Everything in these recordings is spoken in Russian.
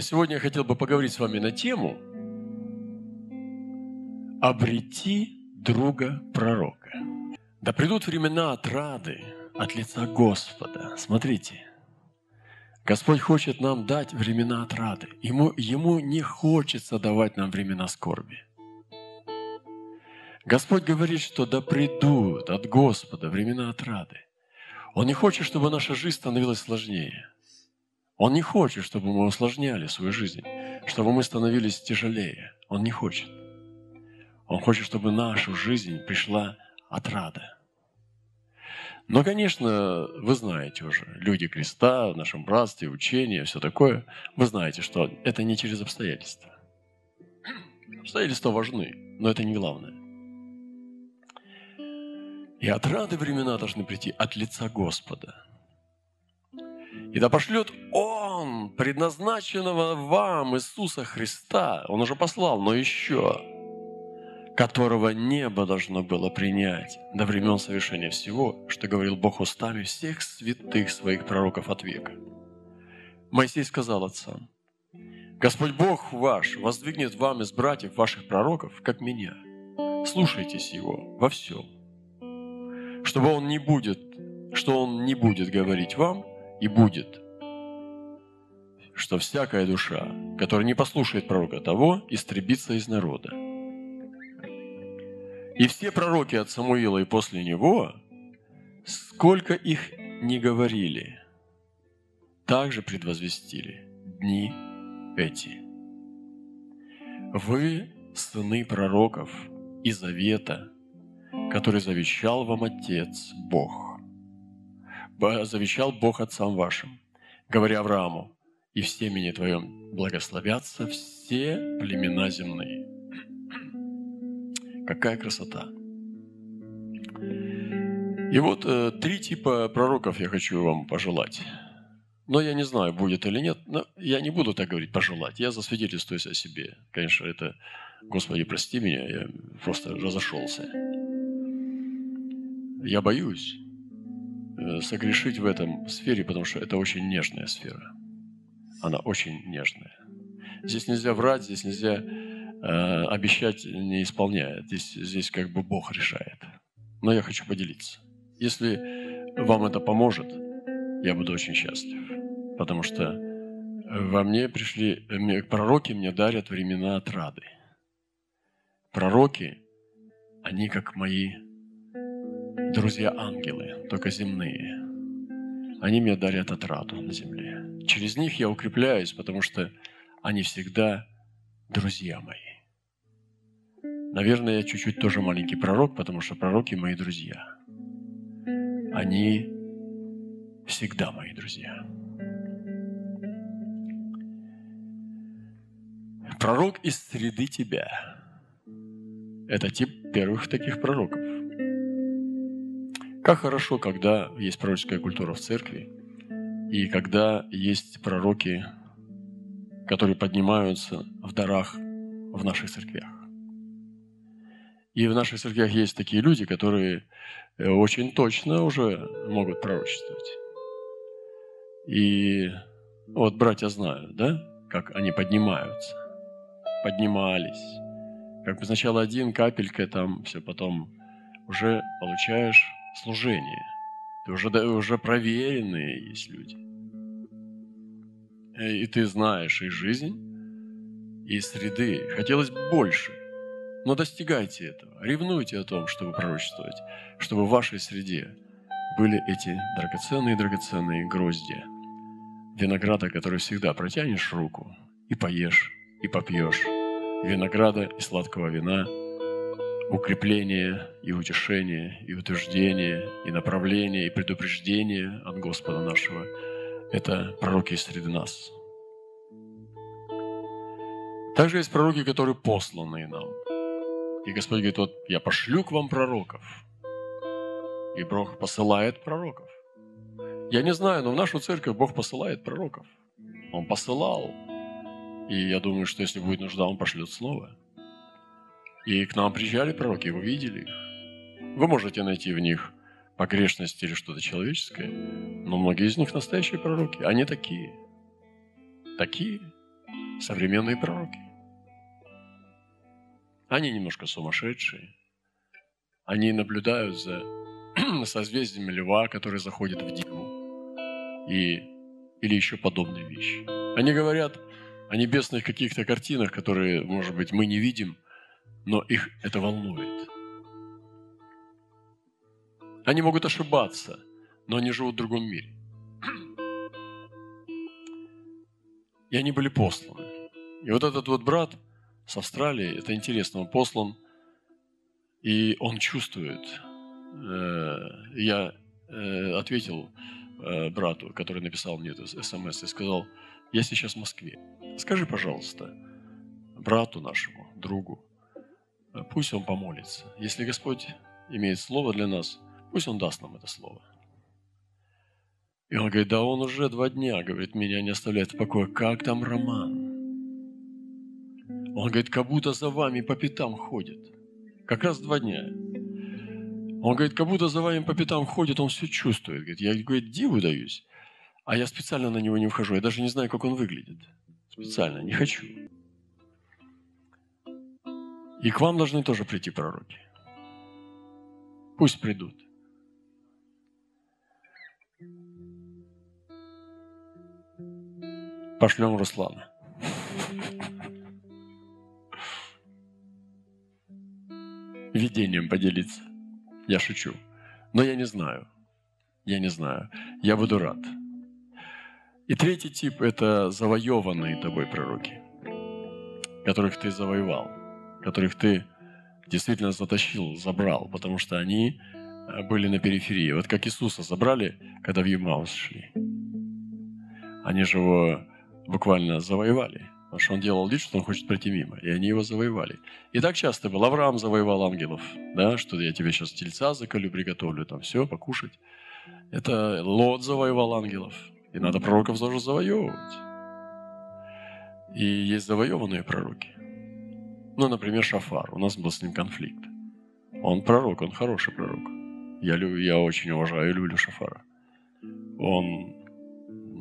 Сегодня я хотел бы поговорить с вами на тему «Обрети друга пророка». Да придут времена отрады от лица Господа. Смотрите, Господь хочет нам дать времена отрады. Ему, ему не хочется давать нам времена скорби. Господь говорит, что да придут от Господа времена отрады. Он не хочет, чтобы наша жизнь становилась сложнее. Он не хочет, чтобы мы усложняли свою жизнь, чтобы мы становились тяжелее. Он не хочет. Он хочет, чтобы нашу жизнь пришла отрада. Но, конечно, вы знаете уже, люди креста, в нашем братстве, учение, все такое, вы знаете, что это не через обстоятельства. Обстоятельства важны, но это не главное. И отрады времена должны прийти от лица Господа. И да пошлет Он, предназначенного вам Иисуса Христа, Он уже послал, но еще, которого небо должно было принять до времен совершения всего, что говорил Бог устами всех святых своих пророков от века. Моисей сказал отцам, Господь Бог ваш воздвигнет вам из братьев ваших пророков, как меня. Слушайтесь Его во всем, чтобы Он не будет, что Он не будет говорить вам и будет, что всякая душа, которая не послушает пророка того, истребится из народа. И все пророки от Самуила и после него, сколько их не говорили, также предвозвестили дни эти. Вы сыны пророков и завета – который завещал вам Отец Бог. Завещал Бог отцам вашим, говоря Аврааму, и в семени твоем благословятся все племена земные. Какая красота! И вот э, три типа пророков я хочу вам пожелать. Но я не знаю, будет или нет. Но я не буду так говорить пожелать. Я засвидетельствуюсь о себе. Конечно, это, Господи, прости меня, я просто разошелся. Я боюсь согрешить в этом сфере, потому что это очень нежная сфера. Она очень нежная. Здесь нельзя врать, здесь нельзя э, обещать, не исполняя. Здесь, здесь как бы Бог решает. Но я хочу поделиться. Если вам это поможет, я буду очень счастлив. Потому что во мне пришли, пророки мне дарят времена отрады. Пророки, они как мои друзья-ангелы, только земные. Они мне дарят отраду на земле. Через них я укрепляюсь, потому что они всегда друзья мои. Наверное, я чуть-чуть тоже маленький пророк, потому что пророки мои друзья. Они всегда мои друзья. Пророк из среды тебя. Это тип первых таких пророков. Как хорошо, когда есть пророческая культура в церкви, и когда есть пророки, которые поднимаются в дарах в наших церквях. И в наших церквях есть такие люди, которые э, очень точно уже могут пророчествовать. И вот братья знают, да, как они поднимаются, поднимались. Как бы сначала один, капелька, там все, потом уже получаешь служение. Ты уже, уже проверенные есть люди. И ты знаешь и жизнь, и среды. Хотелось бы больше. Но достигайте этого. Ревнуйте о том, чтобы пророчествовать, чтобы в вашей среде были эти драгоценные-драгоценные грозди. Винограда, который всегда протянешь руку и поешь, и попьешь. Винограда и сладкого вина – укрепление и утешение, и утверждение, и направление, и предупреждение от Господа нашего. Это пророки среди нас. Также есть пророки, которые посланные нам. И Господь говорит, вот я пошлю к вам пророков. И Бог посылает пророков. Я не знаю, но в нашу церковь Бог посылает пророков. Он посылал. И я думаю, что если будет нужда, Он пошлет снова. И к нам приезжали пророки, вы видели их. Вы можете найти в них погрешность или что-то человеческое, но многие из них настоящие пророки. Они такие. Такие. современные пророки. Они немножко сумасшедшие. Они наблюдают за созвездием льва, который заходит в Диву. И, или еще подобные вещи. Они говорят о небесных каких-то картинах, которые, может быть, мы не видим, но их это волнует. Они могут ошибаться, но они живут в другом мире. И они были посланы. И вот этот вот брат с Австралии, это интересно, он послан, и он чувствует. Э, я э, ответил э, брату, который написал мне это смс, и сказал, я сейчас в Москве. Скажи, пожалуйста, брату нашему, другу, пусть он помолится. Если Господь имеет слово для нас, пусть он даст нам это слово. И он говорит, да он уже два дня, говорит, меня не оставляет в покое. Как там Роман? Он говорит, как будто за вами по пятам ходит. Как раз два дня. Он говорит, как будто за вами по пятам ходит, он все чувствует. Говорит, я, говорит, диву даюсь, а я специально на него не вхожу. Я даже не знаю, как он выглядит. Специально, не хочу. И к вам должны тоже прийти пророки. Пусть придут. Пошлем Руслана. Видением поделиться. Я шучу. Но я не знаю. Я не знаю. Я буду рад. И третий тип – это завоеванные тобой пророки, которых ты завоевал, которых ты действительно затащил, забрал, потому что они э, были на периферии. Вот как Иисуса забрали, когда в Емаус шли. Они же его буквально завоевали. Потому что он делал вид, что он хочет пройти мимо. И они его завоевали. И так часто был. Авраам завоевал ангелов. Да, что я тебе сейчас тельца заколю, приготовлю. Там все, покушать. Это Лот завоевал ангелов. И надо пророков тоже завоевывать. И есть завоеванные пророки. Ну, например, Шафар. У нас был с ним конфликт. Он пророк, он хороший пророк. Я, люблю, я очень уважаю и люблю Шафара. Он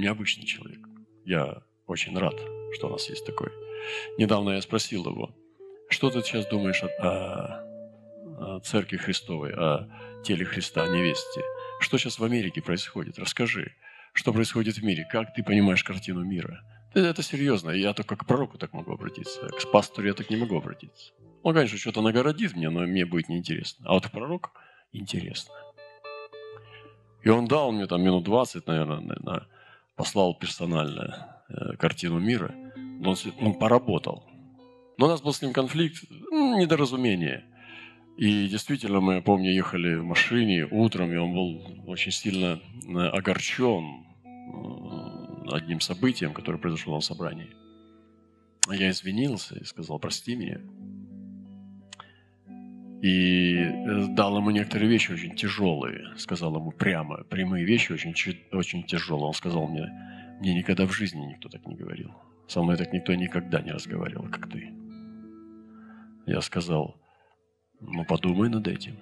необычный человек. Я очень рад, что у нас есть такой. Недавно я спросил его, что ты сейчас думаешь о, о, о Церкви Христовой, о теле Христа, о невесте? Что сейчас в Америке происходит? Расскажи, что происходит в мире, как ты понимаешь картину мира? Это, это серьезно, я только к пророку так могу обратиться, к пастору я так не могу обратиться. Он, конечно, что-то нагородит мне, но мне будет неинтересно. А вот пророк интересно. И он дал мне там минут 20, наверное, на, послал персонально Э, картину мира, но он, он поработал. Но у нас был с ним конфликт, недоразумение. И действительно, мы, помню, ехали в машине утром, и он был очень сильно э, огорчен э, одним событием, которое произошло на собрании. Я извинился и сказал, прости меня. И дал ему некоторые вещи очень тяжелые. Сказал ему прямо, прямые вещи очень, очень тяжелые. Он сказал мне, мне никогда в жизни никто так не говорил. Со мной так никто никогда не разговаривал, как ты. Я сказал, ну подумай над этим.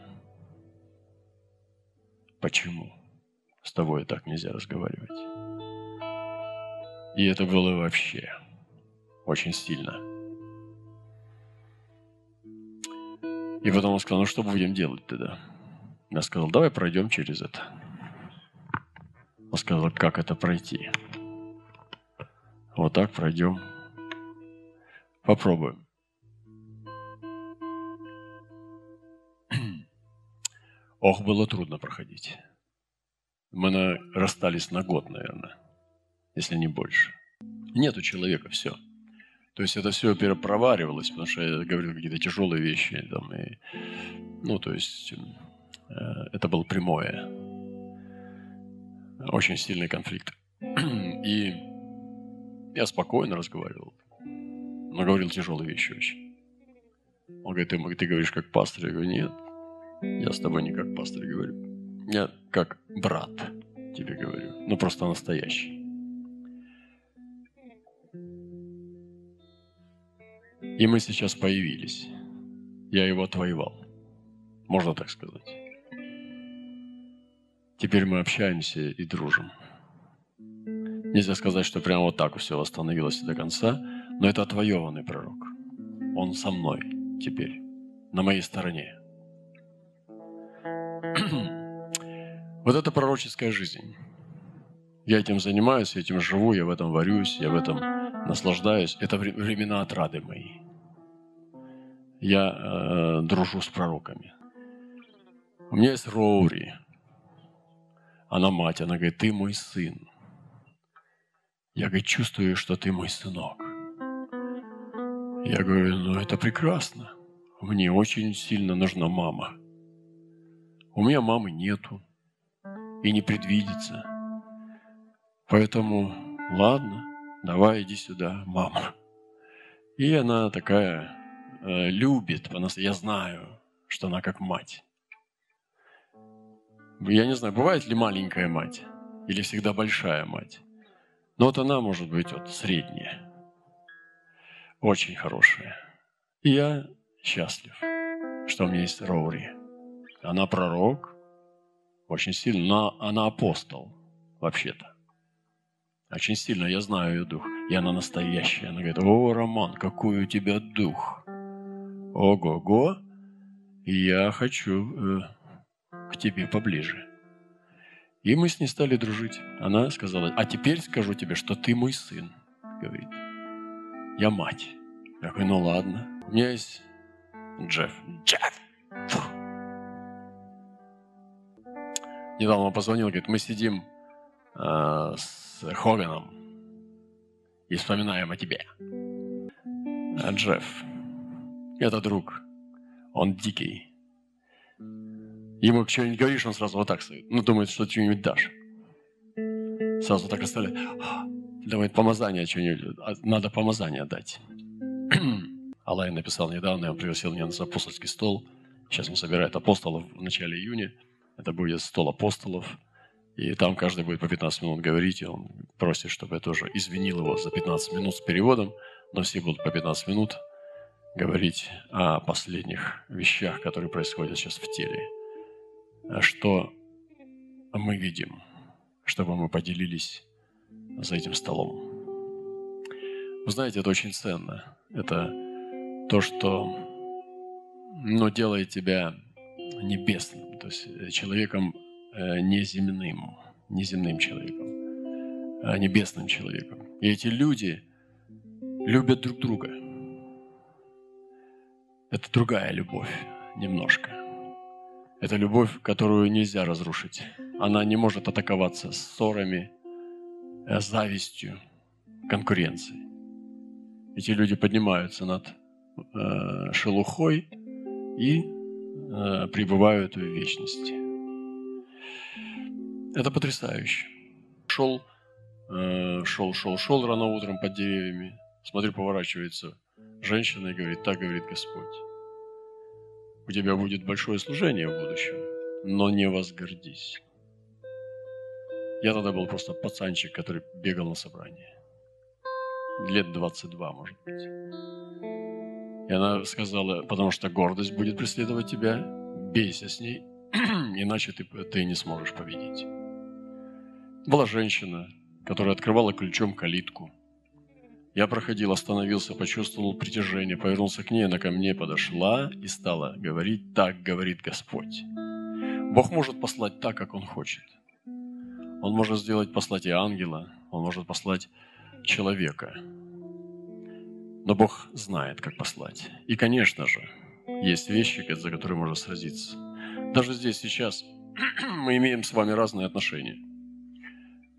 Почему с тобой так нельзя разговаривать? И это было вообще очень сильно. И потом он сказал, ну что будем делать тогда? Я сказал, давай пройдем через это. Он сказал, как это пройти? Вот так пройдем. Попробуем. Ох, было трудно проходить. Мы на, расстались на год, наверное, если не больше. Нету человека, все. То есть это все перепроваривалось, потому что я говорил какие-то тяжелые вещи. Там, и, ну, то есть э, это было прямое. Очень сильный конфликт. И я спокойно разговаривал. Но говорил тяжелые вещи очень. Он говорит, ты, ты говоришь как пастор. Я говорю, нет, я с тобой не как пастор говорю. Я как брат тебе говорю. Ну, просто настоящий. И мы сейчас появились. Я его отвоевал. Можно так сказать. Теперь мы общаемся и дружим. Нельзя сказать, что прямо вот так все восстановилось до конца, Но это отвоеванный пророк. Он со мной теперь, на моей стороне. Вот это пророческая жизнь. Я этим занимаюсь, я этим живу, я в этом варюсь, я в этом наслаждаюсь. Это времена отрады мои. Я э, дружу с пророками. У меня есть Роури. Она мать, она говорит, ты мой сын. Я, говорит, чувствую, что ты мой сынок. Я говорю, ну это прекрасно. Мне очень сильно нужна мама. У меня мамы нету и не предвидится. Поэтому, ладно, давай иди сюда, мама. И она такая любит, я знаю, что она как мать. Я не знаю, бывает ли маленькая мать или всегда большая мать. Но вот она может быть вот средняя, очень хорошая. И я счастлив, что у меня есть Роури. Она пророк, очень сильно, но она апостол, вообще-то. Очень сильно я знаю ее дух. И она настоящая. Она говорит, о, Роман, какой у тебя дух. Ого-го. Я хочу э, к тебе поближе. И мы с ней стали дружить. Она сказала, а теперь скажу тебе, что ты мой сын. Говорит, я мать. Я говорю, ну ладно. У меня есть Джефф. Джефф! Фу. Недавно он позвонил, говорит, мы сидим э, с Хоганом и вспоминаем о тебе. А Джефф, это друг, он дикий, Ему что-нибудь говоришь, он сразу вот так стоит. Ну, думает, что что-нибудь дашь. Сразу так оставляет. Думает, помазание что-нибудь. А, надо помазание дать. Алай написал недавно, он пригласил меня на апостольский стол. Сейчас он собирает апостолов в начале июня. Это будет стол апостолов. И там каждый будет по 15 минут говорить, и он просит, чтобы я тоже извинил его за 15 минут с переводом, но все будут по 15 минут говорить о последних вещах, которые происходят сейчас в теле что мы видим, чтобы мы поделились за этим столом. Вы знаете, это очень ценно. Это то, что ну, делает тебя небесным, то есть человеком э, неземным, неземным человеком, а небесным человеком. И эти люди любят друг друга. Это другая любовь немножко. Это любовь, которую нельзя разрушить. Она не может атаковаться ссорами, э, завистью, конкуренцией. Эти люди поднимаются над э, шелухой и э, пребывают в вечности. Это потрясающе. Шел, э, шел, шел, шел рано утром под деревьями. Смотрю, поворачивается женщина и говорит, так говорит Господь у тебя будет большое служение в будущем, но не возгордись. Я тогда был просто пацанчик, который бегал на собрание. Лет 22, может быть. И она сказала, потому что гордость будет преследовать тебя, бейся с ней, иначе ты, ты не сможешь победить. Была женщина, которая открывала ключом калитку – я проходил, остановился, почувствовал притяжение, повернулся к ней, она ко мне подошла и стала говорить, так говорит Господь. Бог может послать так, как Он хочет. Он может сделать, послать и ангела, Он может послать человека. Но Бог знает, как послать. И, конечно же, есть вещи, за которые можно сразиться. Даже здесь сейчас мы имеем с вами разные отношения.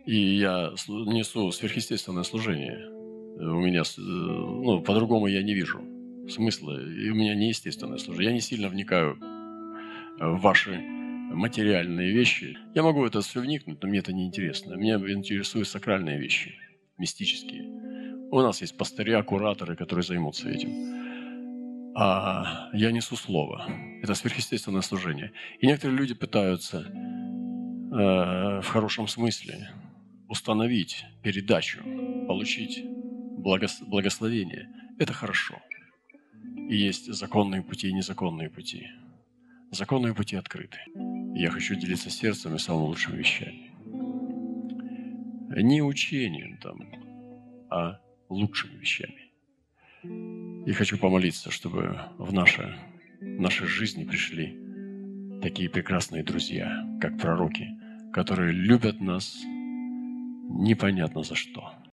И я несу сверхъестественное служение – у меня, э, ну, по-другому я не вижу смысла. И у меня неестественное служение. Я не сильно вникаю в ваши материальные вещи. Я могу это все вникнуть, но мне это не интересно. Меня интересуют сакральные вещи, мистические. У нас есть пастыря, кураторы, которые займутся этим. А я несу слово. Это сверхъестественное служение. И некоторые люди пытаются э, в хорошем смысле установить передачу, получить благословение. Это хорошо. И есть законные пути и незаконные пути. Законные пути открыты. Я хочу делиться сердцем и самыми лучшими вещами. Не учением там, а лучшими вещами. И хочу помолиться, чтобы в наши, в нашей жизни пришли такие прекрасные друзья, как пророки, которые любят нас непонятно за что.